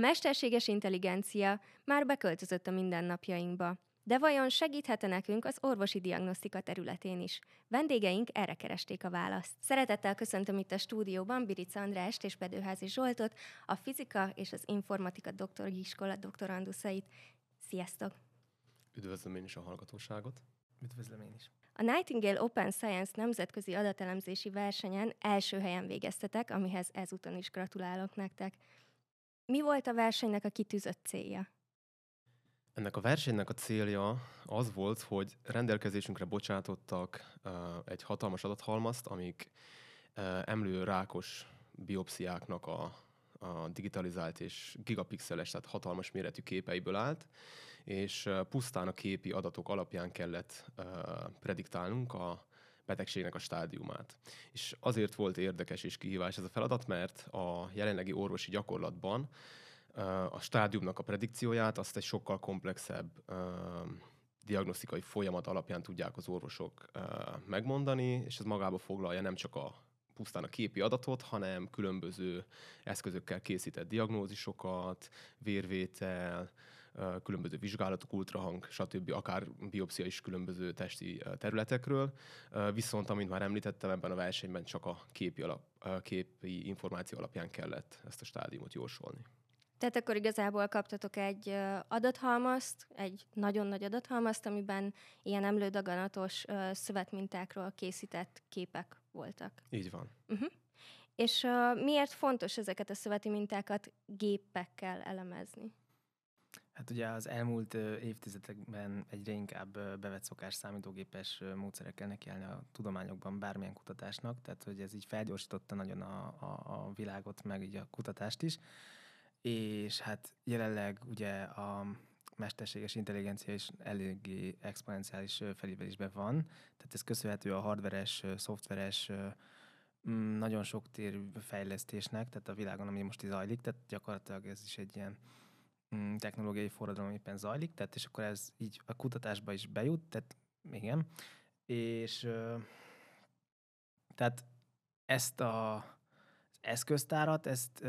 mesterséges intelligencia már beköltözött a mindennapjainkba. De vajon segíthet-e nekünk az orvosi diagnosztika területén is? Vendégeink erre keresték a választ. Szeretettel köszöntöm itt a stúdióban Birica Andrást és Bedőházi Zsoltot, a fizika és az informatika doktori iskola doktoranduszait. Sziasztok! Üdvözlöm én is a hallgatóságot. Üdvözlöm én is. A Nightingale Open Science nemzetközi adatelemzési versenyen első helyen végeztetek, amihez ezúton is gratulálok nektek. Mi volt a versenynek a kitűzött célja? Ennek a versenynek a célja az volt, hogy rendelkezésünkre bocsátottak uh, egy hatalmas adathalmazt, amik uh, emlő rákos biopsziáknak a, a digitalizált és gigapixeles, tehát hatalmas méretű képeiből állt, és uh, pusztán a képi adatok alapján kellett prediktálnunk a betegségnek a stádiumát. És azért volt érdekes és kihívás ez a feladat, mert a jelenlegi orvosi gyakorlatban a stádiumnak a predikcióját azt egy sokkal komplexebb diagnosztikai folyamat alapján tudják az orvosok megmondani, és ez magába foglalja nem csak a pusztán a képi adatot, hanem különböző eszközökkel készített diagnózisokat, vérvétel, különböző vizsgálatok, ultrahang, stb., akár biopszia is különböző testi területekről. Viszont, amint már említettem, ebben a versenyben csak a képi, alap, képi információ alapján kellett ezt a stádiumot jósolni. Tehát akkor igazából kaptatok egy adathalmazt, egy nagyon nagy adathalmazt, amiben ilyen emlődaganatos szövetmintákról készített képek voltak. Így van. Uh-huh. És uh, miért fontos ezeket a szöveti mintákat gépekkel elemezni? Hát ugye az elmúlt évtizedekben egyre inkább bevett szokás számítógépes módszerekkel nekiállni a tudományokban bármilyen kutatásnak, tehát hogy ez így felgyorsította nagyon a, a, a világot, meg így a kutatást is. És hát jelenleg ugye a mesterséges intelligencia is eléggé exponenciális felívelésben van, tehát ez köszönhető a hardveres, szoftveres, nagyon sok térű fejlesztésnek, tehát a világon, ami most zajlik, tehát gyakorlatilag ez is egy ilyen technológiai forradalom éppen zajlik, tehát és akkor ez így a kutatásba is bejut, tehát igen, és tehát ezt a, az eszköztárat, ezt,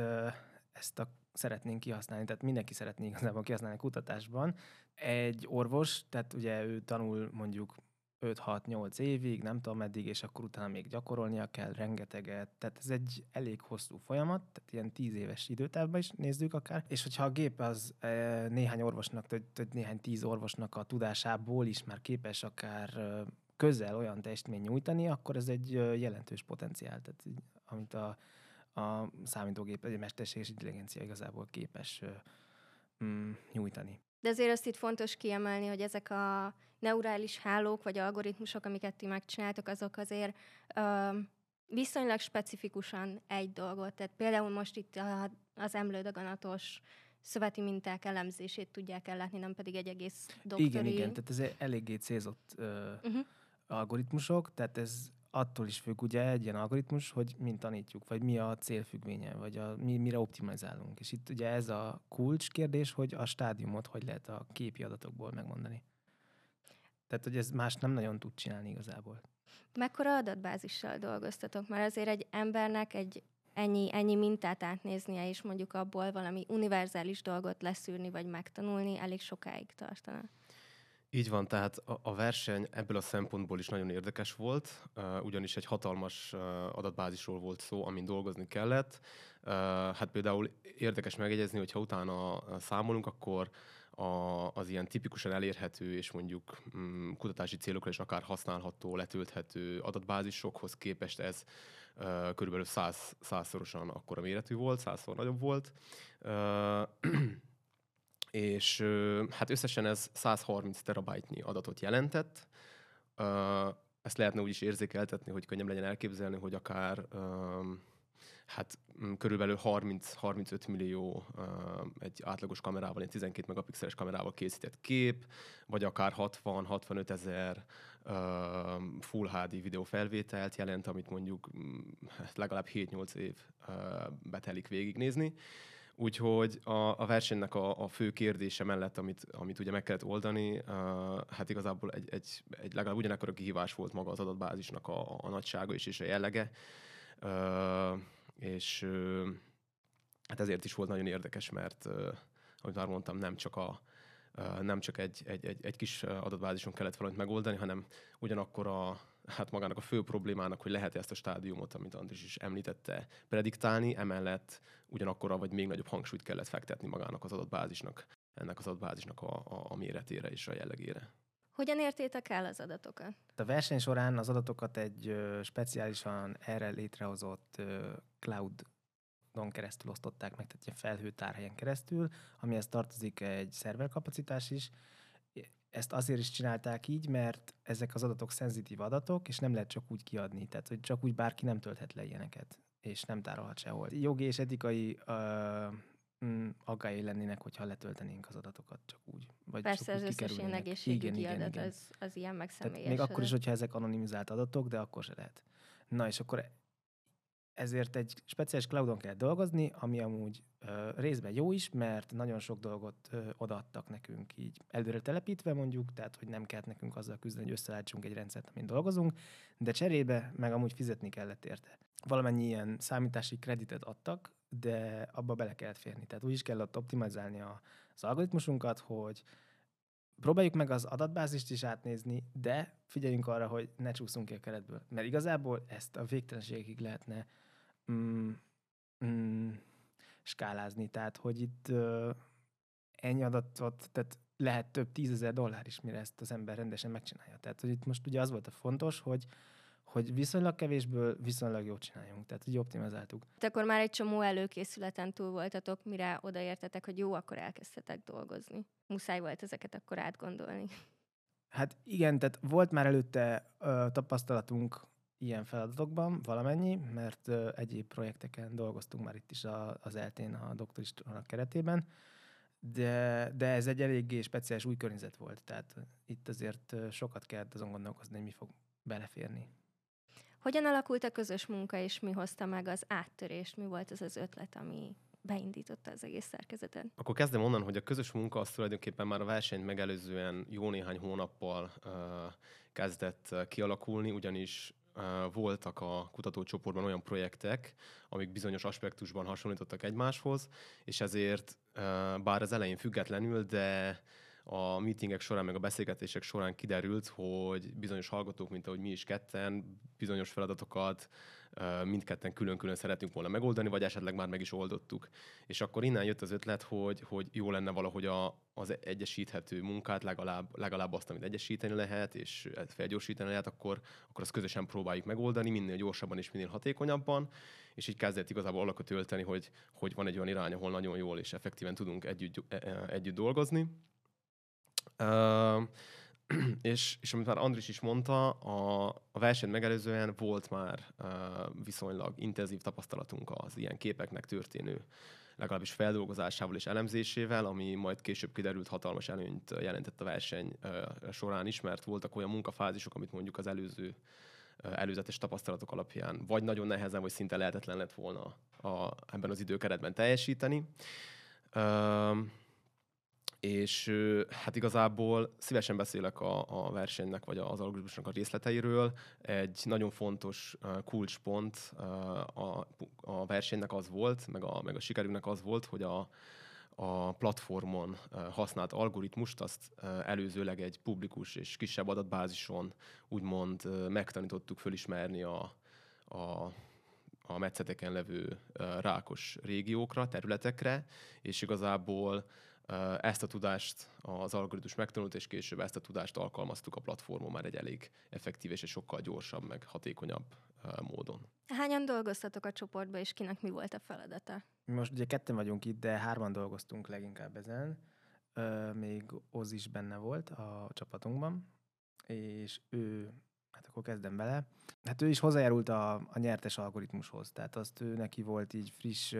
ezt a szeretnénk kihasználni, tehát mindenki szeretné igazából kihasználni a kutatásban. Egy orvos, tehát ugye ő tanul mondjuk 5-6-8 évig, nem tudom meddig, és akkor utána még gyakorolnia kell rengeteget. Tehát ez egy elég hosszú folyamat, tehát ilyen 10 éves időtávban is nézzük akár. És hogyha a gép az e, néhány orvosnak, tehát néhány tíz orvosnak a tudásából is már képes akár közel olyan teljesítmény nyújtani, akkor ez egy jelentős potenciál, tehát amit a a számítógép, egy mesterséges intelligencia igazából képes mm, nyújtani. De azért azt itt fontos kiemelni, hogy ezek a neurális hálók vagy algoritmusok, amiket ti megcsináltok, azok azért ö, viszonylag specifikusan egy dolgot. Tehát például most itt a, az emlődaganatos szöveti minták elemzését tudják ellátni, nem pedig egy egész doktori... Igen, igen, tehát ez eléggé célzott ö, uh-huh. algoritmusok, tehát ez attól is függ ugye egy ilyen algoritmus, hogy mint tanítjuk, vagy mi a célfüggvénye, vagy a, mi, mire optimalizálunk. És itt ugye ez a kulcs kérdés, hogy a stádiumot hogy lehet a képi adatokból megmondani. Tehát, hogy ez más nem nagyon tud csinálni igazából. Mekkora adatbázissal dolgoztatok? Mert azért egy embernek egy ennyi, ennyi mintát átnéznie, és mondjuk abból valami univerzális dolgot leszűrni, vagy megtanulni, elég sokáig tartana. Így van, tehát a, verseny ebből a szempontból is nagyon érdekes volt, ugyanis egy hatalmas uh, adatbázisról volt szó, amin dolgozni kellett. Uh, hát például érdekes megjegyezni, hogy ha utána számolunk, akkor a, az ilyen tipikusan elérhető és mondjuk um, kutatási célokra is akár használható, letölthető adatbázisokhoz képest ez uh, körülbelül száz, százszorosan akkora méretű volt, százszor nagyobb volt. És hát összesen ez 130 terabájtnyi adatot jelentett. Ezt lehetne úgy is érzékeltetni, hogy könnyebb legyen elképzelni, hogy akár hát körülbelül 30-35 millió egy átlagos kamerával, egy 12 megapixeles kamerával készített kép, vagy akár 60-65 ezer Full HD videófelvételt jelent, amit mondjuk hát legalább 7-8 év betelik végignézni. Úgyhogy a, a versenynek a, a fő kérdése mellett, amit, amit ugye meg kellett oldani, uh, hát igazából egy, egy, egy legalább ugyanekkor a kihívás volt maga az adatbázisnak a, a nagysága is és a jellege. Uh, és uh, hát ezért is volt nagyon érdekes, mert ahogy már mondtam, nem csak a nem csak egy, egy, egy, egy kis adatbázison kellett valamit megoldani, hanem ugyanakkor a, hát magának a fő problémának, hogy lehet ezt a stádiumot, amit Andris is említette, prediktálni, emellett ugyanakkor vagy még nagyobb hangsúlyt kellett fektetni magának az adatbázisnak, ennek az adatbázisnak a, a, a méretére és a jellegére. Hogyan értétek el az adatokat? A verseny során az adatokat egy ö, speciálisan erre létrehozott ö, cloud don keresztül osztották meg, tehát egy felhőtárhelyen keresztül, amihez tartozik egy szerverkapacitás is. Ezt azért is csinálták így, mert ezek az adatok szenzitív adatok, és nem lehet csak úgy kiadni, tehát hogy csak úgy bárki nem tölthet le ilyeneket, és nem tárolhat sehol. Jogi és etikai uh, mm, aggályai lennének, hogyha letöltenénk az adatokat csak úgy. Vagy Persze csak az összes ilyen egészségügyi igen, adat igen, Az, az ilyen megszemélyes. még akkor is, hogyha ezek anonimizált adatok, de akkor se lehet. Na és akkor ezért egy speciális cloudon kell dolgozni, ami amúgy részben jó is, mert nagyon sok dolgot ö, odaadtak nekünk így előre telepítve mondjuk, tehát hogy nem kellett nekünk azzal küzdeni, hogy összeállítsunk egy rendszert, amin dolgozunk, de cserébe meg amúgy fizetni kellett érte. Valamennyi ilyen számítási kreditet adtak, de abba bele kellett férni. Tehát úgy is kellett optimalizálni a, az algoritmusunkat, hogy próbáljuk meg az adatbázist is átnézni, de figyeljünk arra, hogy ne csúszunk ki a keretből. Mert igazából ezt a végtelenségig lehetne mm, mm, skálázni. Tehát, hogy itt uh, ennyi adatot, tehát lehet több tízezer dollár is, mire ezt az ember rendesen megcsinálja. Tehát, hogy itt most ugye az volt a fontos, hogy hogy viszonylag kevésből viszonylag jót csináljunk, tehát hogy optimizáltuk. Te akkor már egy csomó előkészületen túl voltatok, mire odaértetek, hogy jó, akkor elkezdtetek dolgozni. Muszáj volt ezeket akkor átgondolni. Hát igen, tehát volt már előtte ö, tapasztalatunk ilyen feladatokban valamennyi, mert egyéb projekteken dolgoztunk már itt is az eltén a doktoristudának keretében, de, de ez egy eléggé speciális új környezet volt, tehát itt azért sokat kellett azon gondolkozni, hogy mi fog beleférni. Hogyan alakult a közös munka, és mi hozta meg az áttörést? Mi volt az az ötlet, ami beindította az egész szerkezetet? Akkor kezdem onnan, hogy a közös munka az tulajdonképpen már a versenyt megelőzően jó néhány hónappal uh, kezdett kialakulni, ugyanis voltak a kutatócsoportban olyan projektek, amik bizonyos aspektusban hasonlítottak egymáshoz, és ezért bár az elején függetlenül, de a meetingek során, meg a beszélgetések során kiderült, hogy bizonyos hallgatók, mint ahogy mi is ketten, bizonyos feladatokat mindketten külön-külön szeretünk volna megoldani, vagy esetleg már meg is oldottuk. És akkor innen jött az ötlet, hogy, hogy jó lenne valahogy a, az egyesíthető munkát, legalább, legalább azt, amit egyesíteni lehet, és felgyorsítani lehet, akkor, akkor azt közösen próbáljuk megoldani, minél gyorsabban és minél hatékonyabban, és így kezdett igazából alakot ölteni, hogy, hogy van egy olyan irány, ahol nagyon jól és effektíven tudunk együtt, együtt dolgozni. Uh, és, és amit már Andris is mondta, a, a versenyt megelőzően volt már uh, viszonylag intenzív tapasztalatunk az ilyen képeknek történő legalábbis feldolgozásával és elemzésével, ami majd később kiderült hatalmas előnyt jelentett a verseny uh, során is, mert voltak olyan munkafázisok, amit mondjuk az előző előzetes tapasztalatok alapján vagy nagyon nehezen, vagy szinte lehetetlen lett volna a, ebben az időkeretben teljesíteni. Uh, és hát igazából szívesen beszélek a, a versenynek vagy az algoritmusnak a részleteiről. Egy nagyon fontos kulcspont a, a versenynek az volt, meg a, meg a sikerünknek az volt, hogy a, a platformon használt algoritmust, azt előzőleg egy publikus és kisebb adatbázison úgymond megtanítottuk fölismerni a, a a metszeteken levő rákos régiókra, területekre, és igazából ezt a tudást az algoritmus megtanult, és később ezt a tudást alkalmaztuk a platformon már egy elég effektív és egy sokkal gyorsabb, meg hatékonyabb módon. Hányan dolgoztatok a csoportba, és kinek mi volt a feladata? Most ugye ketten vagyunk itt, de hárman dolgoztunk leginkább ezen. Még Oz is benne volt a csapatunkban, és ő, hát akkor kezdem bele, hát ő is hozzájárult a, a nyertes algoritmushoz, tehát azt ő neki volt így friss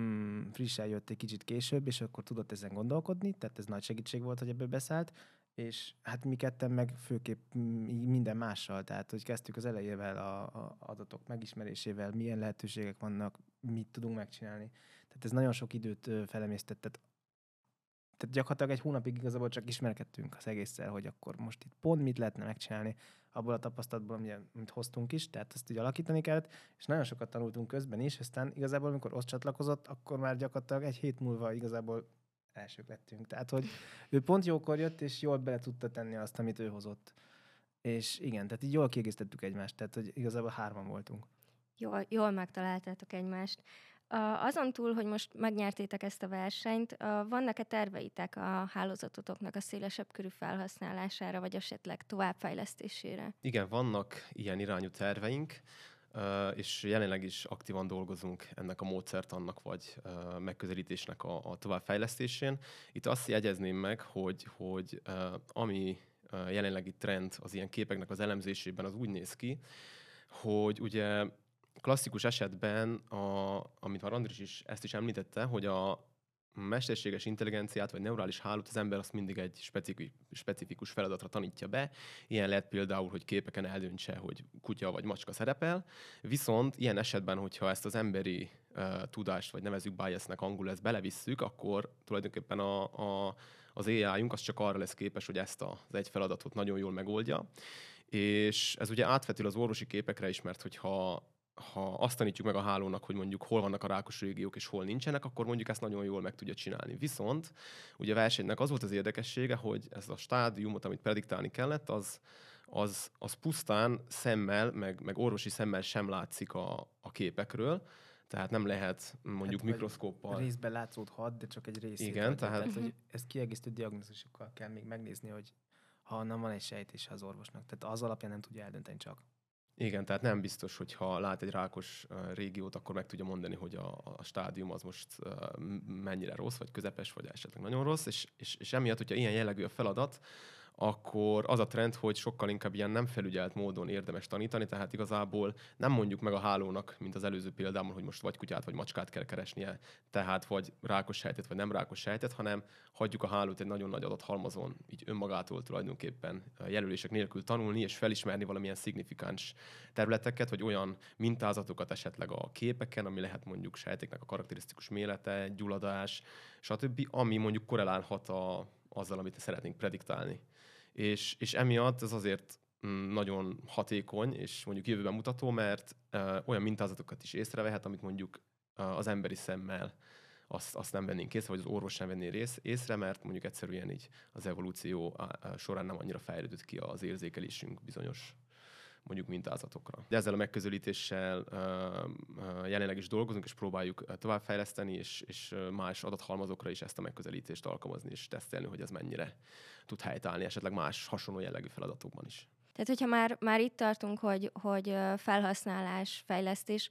mm, frissen jött egy kicsit később, és akkor tudott ezen gondolkodni, tehát ez nagy segítség volt, hogy ebből beszállt, és hát mi ketten meg főképp minden mással, tehát hogy kezdtük az elejével a, a adatok megismerésével, milyen lehetőségek vannak, mit tudunk megcsinálni. Tehát ez nagyon sok időt felemésztett, tehát, tehát gyakorlatilag egy hónapig igazából csak ismerkedtünk az egésszel, hogy akkor most itt pont mit lehetne megcsinálni, abból a tapasztalatból, amit hoztunk is, tehát ezt így alakítani kellett, és nagyon sokat tanultunk közben is, aztán igazából, amikor ott csatlakozott, akkor már gyakorlatilag egy hét múlva igazából elsők lettünk. Tehát, hogy ő pont jókor jött, és jól bele tudta tenni azt, amit ő hozott. És igen, tehát így jól kiegészítettük egymást, tehát hogy igazából hárman voltunk. Jól, jól megtaláltátok egymást. Azon túl, hogy most megnyertétek ezt a versenyt, vannak-e terveitek a hálózatotoknak a szélesebb körű felhasználására, vagy esetleg továbbfejlesztésére? Igen, vannak ilyen irányú terveink, és jelenleg is aktívan dolgozunk ennek a módszertannak, vagy megközelítésnek a, a továbbfejlesztésén. Itt azt jegyezném meg, hogy, hogy ami jelenlegi trend az ilyen képeknek az elemzésében az úgy néz ki, hogy ugye klasszikus esetben, a, amit már Andris is ezt is említette, hogy a mesterséges intelligenciát vagy neurális hálót az ember azt mindig egy specifikus feladatra tanítja be. Ilyen lehet például, hogy képeken eldöntse, hogy kutya vagy macska szerepel. Viszont ilyen esetben, hogyha ezt az emberi uh, tudást, vagy nevezük biasnek angol ezt belevisszük, akkor tulajdonképpen a, a, az AI-unk az csak arra lesz képes, hogy ezt az egy feladatot nagyon jól megoldja. És ez ugye átvetül az orvosi képekre is, mert hogyha ha azt tanítjuk meg a hálónak, hogy mondjuk hol vannak a rákos régiók és hol nincsenek, akkor mondjuk ezt nagyon jól meg tudja csinálni. Viszont ugye a versenynek az volt az érdekessége, hogy ez a stádiumot, amit prediktálni kellett, az, az, az pusztán szemmel, meg, meg orvosi szemmel sem látszik a, a képekről, tehát nem lehet mondjuk hát, mikroszkóppal. Részben látszódhat, de csak egy rész. Igen, tehát... tehát hogy ezt kiegészítő diagnózisokkal kell még megnézni, hogy ha nem van egy sejtése az orvosnak. Tehát az alapján nem tudja eldönteni csak. Igen, tehát nem biztos, hogy ha lát egy rákos régiót, akkor meg tudja mondani, hogy a, a stádium az most mennyire rossz, vagy közepes, vagy esetleg nagyon rossz, és, és, és emiatt, hogyha ilyen jellegű a feladat, akkor az a trend, hogy sokkal inkább ilyen nem felügyelt módon érdemes tanítani, tehát igazából nem mondjuk meg a hálónak, mint az előző példában, hogy most vagy kutyát, vagy macskát kell keresnie, tehát vagy rákos sejtet, vagy nem rákos sejtet, hanem hagyjuk a hálót egy nagyon nagy adathalmazon, így önmagától tulajdonképpen jelölések nélkül tanulni, és felismerni valamilyen szignifikáns területeket, vagy olyan mintázatokat esetleg a képeken, ami lehet mondjuk sejteknek a karakterisztikus mélete, gyulladás, stb., ami mondjuk korrelálhat a, azzal, amit szeretnénk prediktálni. És, és emiatt ez azért mm, nagyon hatékony, és mondjuk jövőben mutató, mert uh, olyan mintázatokat is észrevehet, amit mondjuk uh, az emberi szemmel azt, azt nem vennénk észre, vagy az orvos sem venné rész, észre, mert mondjuk egyszerűen így az evolúció során nem annyira fejlődött ki az érzékelésünk bizonyos mondjuk mintázatokra. De ezzel a megközelítéssel jelenleg is dolgozunk, és próbáljuk továbbfejleszteni, és, és más adathalmazokra is ezt a megközelítést alkalmazni, és tesztelni, hogy ez mennyire tud helytállni esetleg más hasonló jellegű feladatokban is. Tehát, hogyha már, már itt tartunk, hogy, hogy felhasználás, fejlesztés,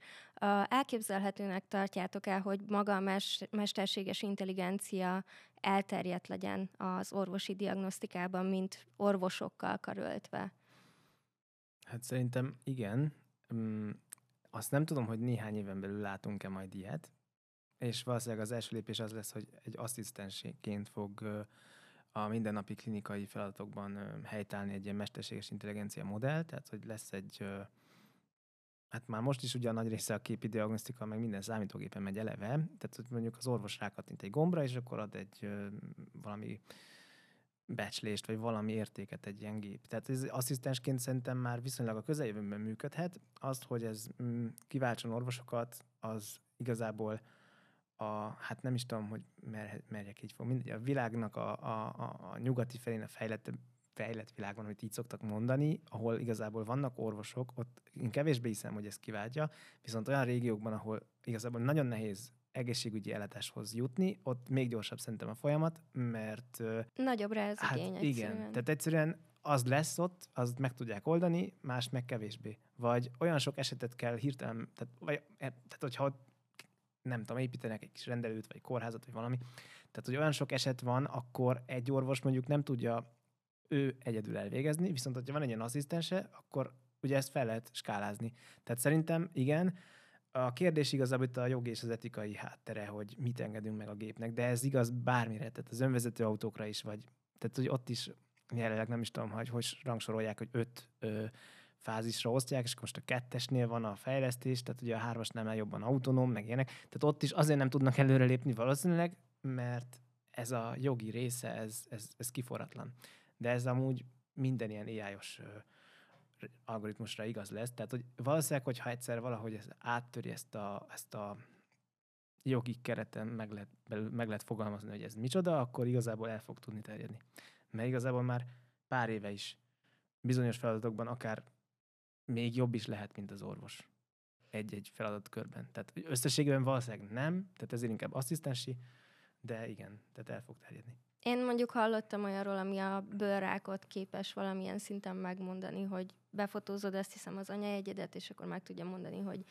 elképzelhetőnek tartjátok el, hogy maga a mesterséges intelligencia elterjedt legyen az orvosi diagnosztikában, mint orvosokkal karöltve? Hát szerintem igen. Mm, azt nem tudom, hogy néhány éven belül látunk-e majd ilyet, és valószínűleg az első lépés az lesz, hogy egy asszisztensként fog a mindennapi klinikai feladatokban helytállni egy ilyen mesterséges intelligencia modell, tehát hogy lesz egy, hát már most is ugye a nagy része a képi diagnosztika, meg minden számítógépen megy eleve, tehát hogy mondjuk az orvos rákattint egy gombra, és akkor ad egy valami becslést, vagy valami értéket egy ilyen gép. Tehát ez asszisztensként szerintem már viszonylag a közeljövőben működhet. Azt, hogy ez mm, kiváltson orvosokat, az igazából a, hát nem is tudom, hogy mer, merjek így fog, mindegy, a világnak a, a, a, a nyugati felén a fejlett, fejlett világon, hogy így szoktak mondani, ahol igazából vannak orvosok, ott én kevésbé hiszem, hogy ez kiváltja, viszont olyan régiókban, ahol igazából nagyon nehéz egészségügyi ellátáshoz jutni, ott még gyorsabb szerintem a folyamat, mert... Nagyobb rá az hát igény Igen, tehát egyszerűen az lesz ott, azt meg tudják oldani, más meg kevésbé. Vagy olyan sok esetet kell hirtelen, tehát, vagy, e, tehát hogyha ott nem tudom, építenek egy kis rendelőt, vagy kórházat, vagy valami, tehát hogy olyan sok eset van, akkor egy orvos mondjuk nem tudja ő egyedül elvégezni, viszont hogyha van egy ilyen asszisztense, akkor ugye ezt fel lehet skálázni. Tehát szerintem igen, a kérdés igazából itt a jogi és az etikai háttere, hogy mit engedünk meg a gépnek, de ez igaz bármire, tehát az önvezető autókra is, vagy tehát hogy ott is jelenleg nem is tudom, hogy hogy rangsorolják, hogy öt ö, fázisra osztják, és most a kettesnél van a fejlesztés, tehát ugye a hármasnál már jobban autonóm, meg ilyenek. Tehát ott is azért nem tudnak előrelépni valószínűleg, mert ez a jogi része, ez, ez, ez kiforratlan. De ez amúgy minden ilyen ai algoritmusra igaz lesz. Tehát, hogy valószínűleg, hogyha egyszer valahogy ez áttöri ezt a, ezt a jogi kereten meg lehet, meg lehet fogalmazni, hogy ez micsoda, akkor igazából el fog tudni terjedni. Mert igazából már pár éve is bizonyos feladatokban akár még jobb is lehet, mint az orvos egy-egy feladatkörben. Tehát összességében valószínűleg nem, tehát ezért inkább asszisztensi, de igen, tehát el fog terjedni. Én mondjuk hallottam olyanról, ami a bőrrákot képes valamilyen szinten megmondani, hogy befotózod, azt hiszem az anyajegyedet, és akkor meg tudja mondani, hogy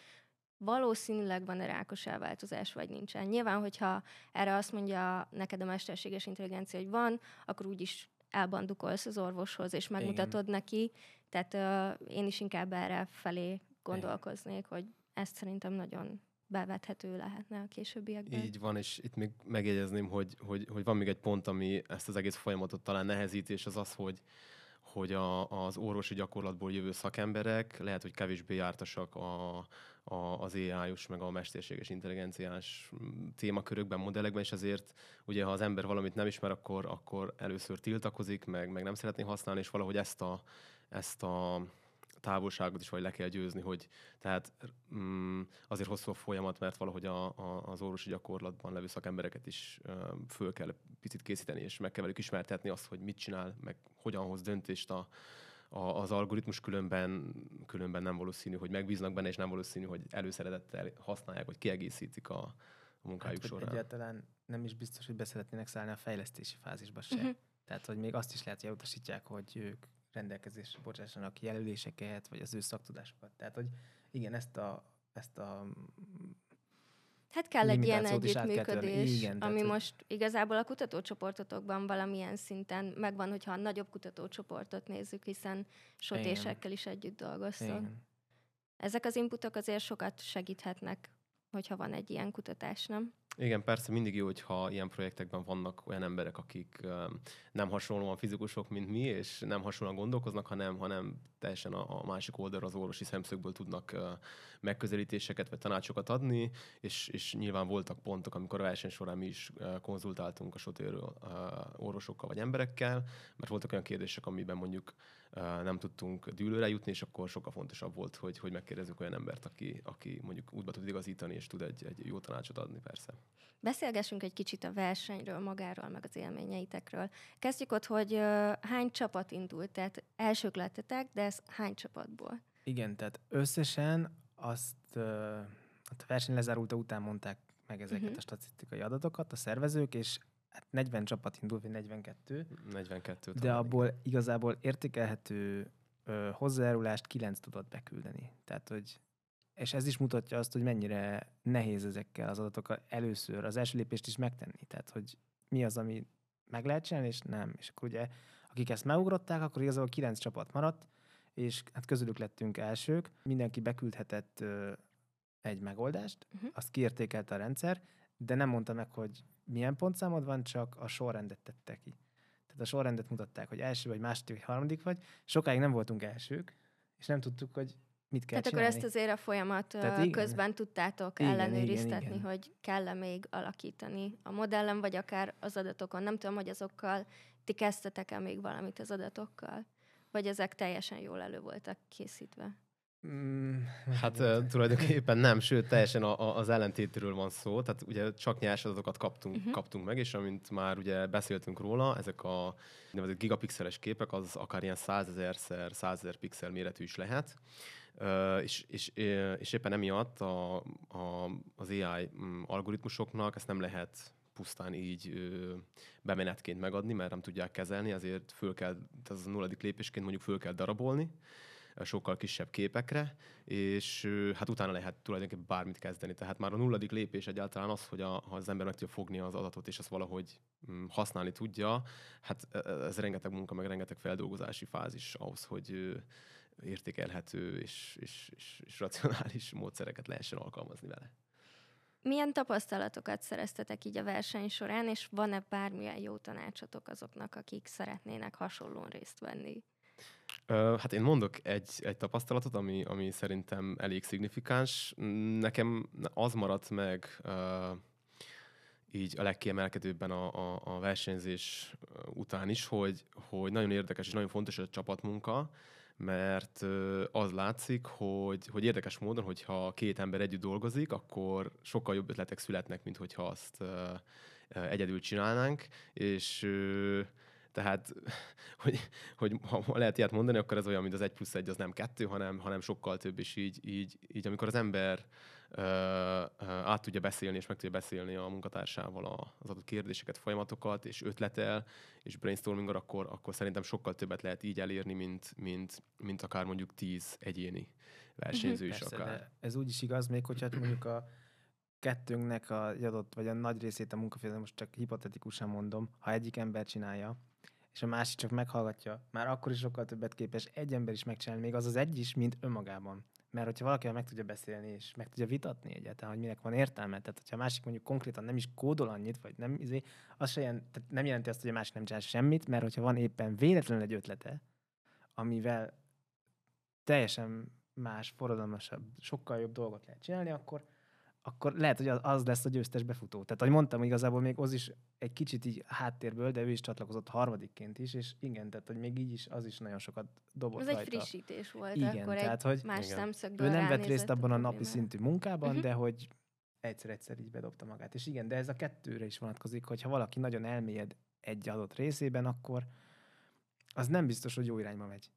valószínűleg van-e rákos elváltozás, vagy nincsen. Nyilván, hogyha erre azt mondja neked a mesterséges intelligencia, hogy van, akkor úgyis elbandukolsz az orvoshoz, és megmutatod Igen. neki. Tehát uh, én is inkább erre felé gondolkoznék, Igen. hogy ezt szerintem nagyon bevethető lehetne a későbbiekben. Így van, és itt még megjegyezném, hogy, hogy, hogy van még egy pont, ami ezt az egész folyamatot talán nehezíti, és az az, hogy, hogy a, az orvosi gyakorlatból jövő szakemberek lehet, hogy kevésbé jártasak a, a, az AI-os, meg a mesterséges intelligenciás témakörökben, modellekben, és ezért ugye, ha az ember valamit nem ismer, akkor, akkor először tiltakozik, meg, meg nem szeretné használni, és valahogy ezt a, ezt a távolságot is vagy le kell győzni, hogy tehát mm, azért hosszú a folyamat, mert valahogy a, a, az orvosi gyakorlatban levő szakembereket is uh, föl kell picit készíteni, és meg kell velük ismertetni azt, hogy mit csinál, meg hogyan hoz döntést a, a, az algoritmus, különben, különben nem valószínű, hogy megbíznak benne, és nem valószínű, hogy előszeretettel használják, vagy kiegészítik a, a munkájuk hát, során. Egyáltalán nem is biztos, hogy beszeretnének szállni a fejlesztési fázisba se. Uh-huh. Tehát, hogy még azt is lehet, hogy elutasítják, hogy ők rendelkezésre bocsássanak jelöléseket, vagy az ő szaktudásokat. Tehát, hogy igen, ezt a, ezt a Hát kell egy ilyen együttműködés, Igen, ami tehát, most igazából a kutatócsoportotokban valamilyen szinten megvan, hogyha a nagyobb kutatócsoportot nézzük, hiszen sotésekkel is együtt dolgoztok. Igen. Ezek az inputok azért sokat segíthetnek, hogyha van egy ilyen kutatás, nem? Igen, persze mindig jó, hogyha ilyen projektekben vannak olyan emberek, akik nem hasonlóan fizikusok, mint mi, és nem hasonlóan gondolkoznak, hanem, hanem teljesen a, a másik oldalra az orvosi szemszögből tudnak megközelítéseket vagy tanácsokat adni, és, és nyilván voltak pontok, amikor a verseny során mi is konzultáltunk a sotérről orvosokkal vagy emberekkel, mert voltak olyan kérdések, amiben mondjuk nem tudtunk dűlőre jutni, és akkor sokkal fontosabb volt, hogy, hogy megkérdezzük olyan embert, aki, aki mondjuk útba tud igazítani, és tud egy, egy jó tanácsot adni, persze. Beszélgessünk egy kicsit a versenyről, magáról, meg az élményeitekről. Kezdjük ott, hogy hány csapat indult, tehát elsők lettetek, de ez hány csapatból? Igen, tehát összesen azt uh, a verseny lezárulta után mondták meg ezeket uh-huh. a statisztikai adatokat a szervezők, és hát 40 csapat indult, vagy 42. 42. De abból igen. igazából értékelhető ö, hozzájárulást 9 tudott beküldeni. Tehát, hogy és ez is mutatja azt, hogy mennyire nehéz ezekkel az adatokkal először az első lépést is megtenni. Tehát, hogy mi az, ami meg lehet csinálni, és nem. És akkor ugye, akik ezt megugrották, akkor igazából kilenc csapat maradt, és hát közülük lettünk elsők. Mindenki beküldhetett ö, egy megoldást, uh-huh. azt kiértékelte a rendszer, de nem mondta meg, hogy milyen pontszámod van, csak a sorrendet tette ki. Tehát a sorrendet mutatták, hogy első vagy második vagy harmadik vagy. Sokáig nem voltunk elsők, és nem tudtuk, hogy mit kell Tehát csinálni. akkor ezt azért a folyamat Tehát közben tudtátok igen, ellenőriztetni, igen, igen. hogy kell-e még alakítani a modellen, vagy akár az adatokon. Nem tudom, hogy azokkal ti kezdtetek-e még valamit az adatokkal? Vagy ezek teljesen jól elő voltak készítve? Mm, hát uh, tulajdonképpen nem, sőt, teljesen a, a, az ellentétről van szó. Tehát ugye csak nyers adatokat kaptunk, uh-huh. kaptunk meg, és amint már ugye beszéltünk róla, ezek a nevezett gigapixeles képek, az akár ilyen százezerszer százezer pixel méretű is lehet. Uh, és, és, és éppen emiatt a, a, az AI mm, algoritmusoknak ezt nem lehet pusztán így ö, bemenetként megadni, mert nem tudják kezelni, ezért föl kell, ez a nulladik lépésként mondjuk föl kell darabolni, sokkal kisebb képekre, és hát utána lehet tulajdonképpen bármit kezdeni. Tehát már a nulladik lépés egyáltalán az, hogy a, ha az ember meg tudja fogni az adatot, és azt valahogy mm, használni tudja, hát e, e, ez rengeteg munka, meg rengeteg feldolgozási fázis ahhoz, hogy értékelhető és, és, és, és racionális módszereket lehessen alkalmazni vele. Milyen tapasztalatokat szereztetek így a verseny során, és van-e bármilyen jó tanácsotok azoknak, akik szeretnének hasonlóan részt venni? Hát én mondok egy, egy tapasztalatot, ami, ami szerintem elég szignifikáns. Nekem az maradt meg így a legkiemelkedőbben a, a, a versenyzés után is, hogy, hogy nagyon érdekes és nagyon fontos a csapatmunka, mert az látszik, hogy, hogy érdekes módon, hogyha két ember együtt dolgozik, akkor sokkal jobb ötletek születnek, mint hogyha azt egyedül csinálnánk, és tehát, hogy, hogy ha lehet ilyet mondani, akkor ez olyan, mint az egy plusz egy, az nem kettő, hanem, hanem sokkal több, és így, így, így amikor az ember uh, át tudja beszélni, és meg tudja beszélni a munkatársával az adott kérdéseket, folyamatokat, és ötletel, és brainstorming akkor, akkor szerintem sokkal többet lehet így elérni, mint, mint, mint akár mondjuk tíz egyéni versenyző is Persze, akár. Ez úgy is igaz, még hogyha mondjuk a kettőnknek a adott, vagy a nagy részét a munkafélet, most csak hipotetikusan mondom, ha egyik ember csinálja, és a másik csak meghallgatja, már akkor is sokkal többet képes egy ember is megcsinálni, még az az egy is, mint önmagában. Mert hogyha valakivel meg tudja beszélni, és meg tudja vitatni egyáltalán, hogy minek van értelme, tehát hogyha a másik mondjuk konkrétan nem is kódol annyit, vagy nem, izé, az se jelent, tehát nem jelenti azt, hogy a másik nem csinál semmit, mert hogyha van éppen véletlenül egy ötlete, amivel teljesen más, forradalmasabb, sokkal jobb dolgot lehet csinálni, akkor akkor lehet, hogy az lesz a győztes befutó. Tehát, ahogy mondtam, igazából még az is egy kicsit így háttérből, de ő is csatlakozott harmadikként is, és igen, tehát, hogy még így is, az is nagyon sokat dobott Ez rajta. egy frissítés volt, Igen, akkor tehát, egy hogy más igen. szemszögből Ő nem vett részt a abban a napi problémára. szintű munkában, Mhm. de hogy egyszer-egyszer így bedobta magát. És igen, de ez a kettőre is vonatkozik, hogy ha valaki nagyon elmélyed egy adott részében, akkor az nem biztos, hogy jó irányba megy.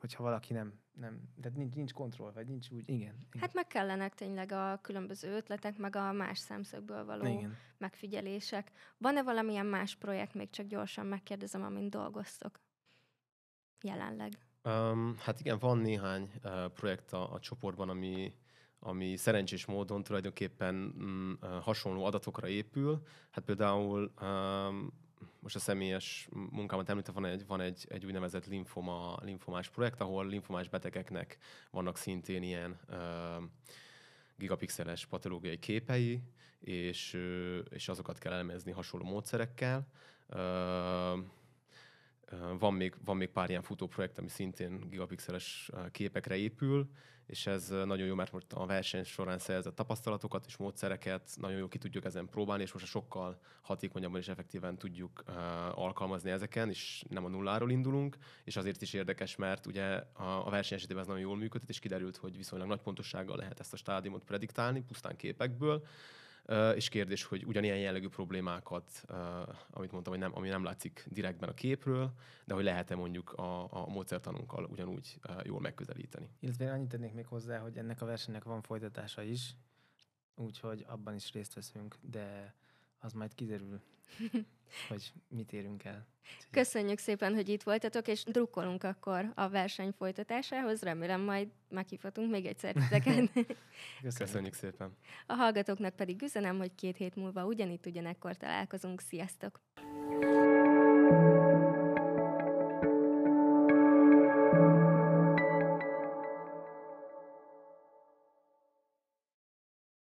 Hogyha valaki nem, nem, tehát nincs, nincs kontroll, vagy nincs úgy, igen. igen. Hát meg kellenek tényleg a különböző ötletek, meg a más szemszögből való igen. megfigyelések. Van-e valamilyen más projekt, még csak gyorsan megkérdezem, amin dolgoztok jelenleg? Um, hát igen, van néhány uh, projekt a, a csoportban, ami, ami szerencsés módon tulajdonképpen mm, uh, hasonló adatokra épül. Hát például um, most a személyes munkámat említve van egy, van egy, egy úgynevezett linfoma, linfomás projekt, ahol linfomás betegeknek vannak szintén ilyen uh, gigapixeles patológiai képei, és, ö, és azokat kell elemezni hasonló módszerekkel. Ö, ö, Van még, van még pár ilyen futóprojekt, ami szintén gigapixeles képekre épül, és ez nagyon jó, mert most a verseny során szerzett tapasztalatokat és módszereket nagyon jó ki tudjuk ezen próbálni, és most sokkal hatékonyabban és effektíven tudjuk uh, alkalmazni ezeken, és nem a nulláról indulunk, és azért is érdekes, mert ugye a, a verseny esetében ez nagyon jól működött, és kiderült, hogy viszonylag nagy pontossággal lehet ezt a stádiumot prediktálni, pusztán képekből, és kérdés, hogy ugyanilyen jellegű problémákat, amit mondtam, hogy nem, ami nem látszik direktben a képről, de hogy lehet-e mondjuk a, a módszertanunkkal ugyanúgy jól megközelíteni. Illetve én annyit tennék még hozzá, hogy ennek a versenynek van folytatása is, úgyhogy abban is részt veszünk, de az majd kiderül, hogy mit érünk el. Úgyhogy Köszönjük szépen, hogy itt voltatok, és drukkolunk akkor a verseny folytatásához. Remélem majd meghívhatunk még egyszer titeket. Köszönjük szépen! A hallgatóknak pedig üzenem, hogy két hét múlva ugyanitt ugyanekkor találkozunk. Sziasztok!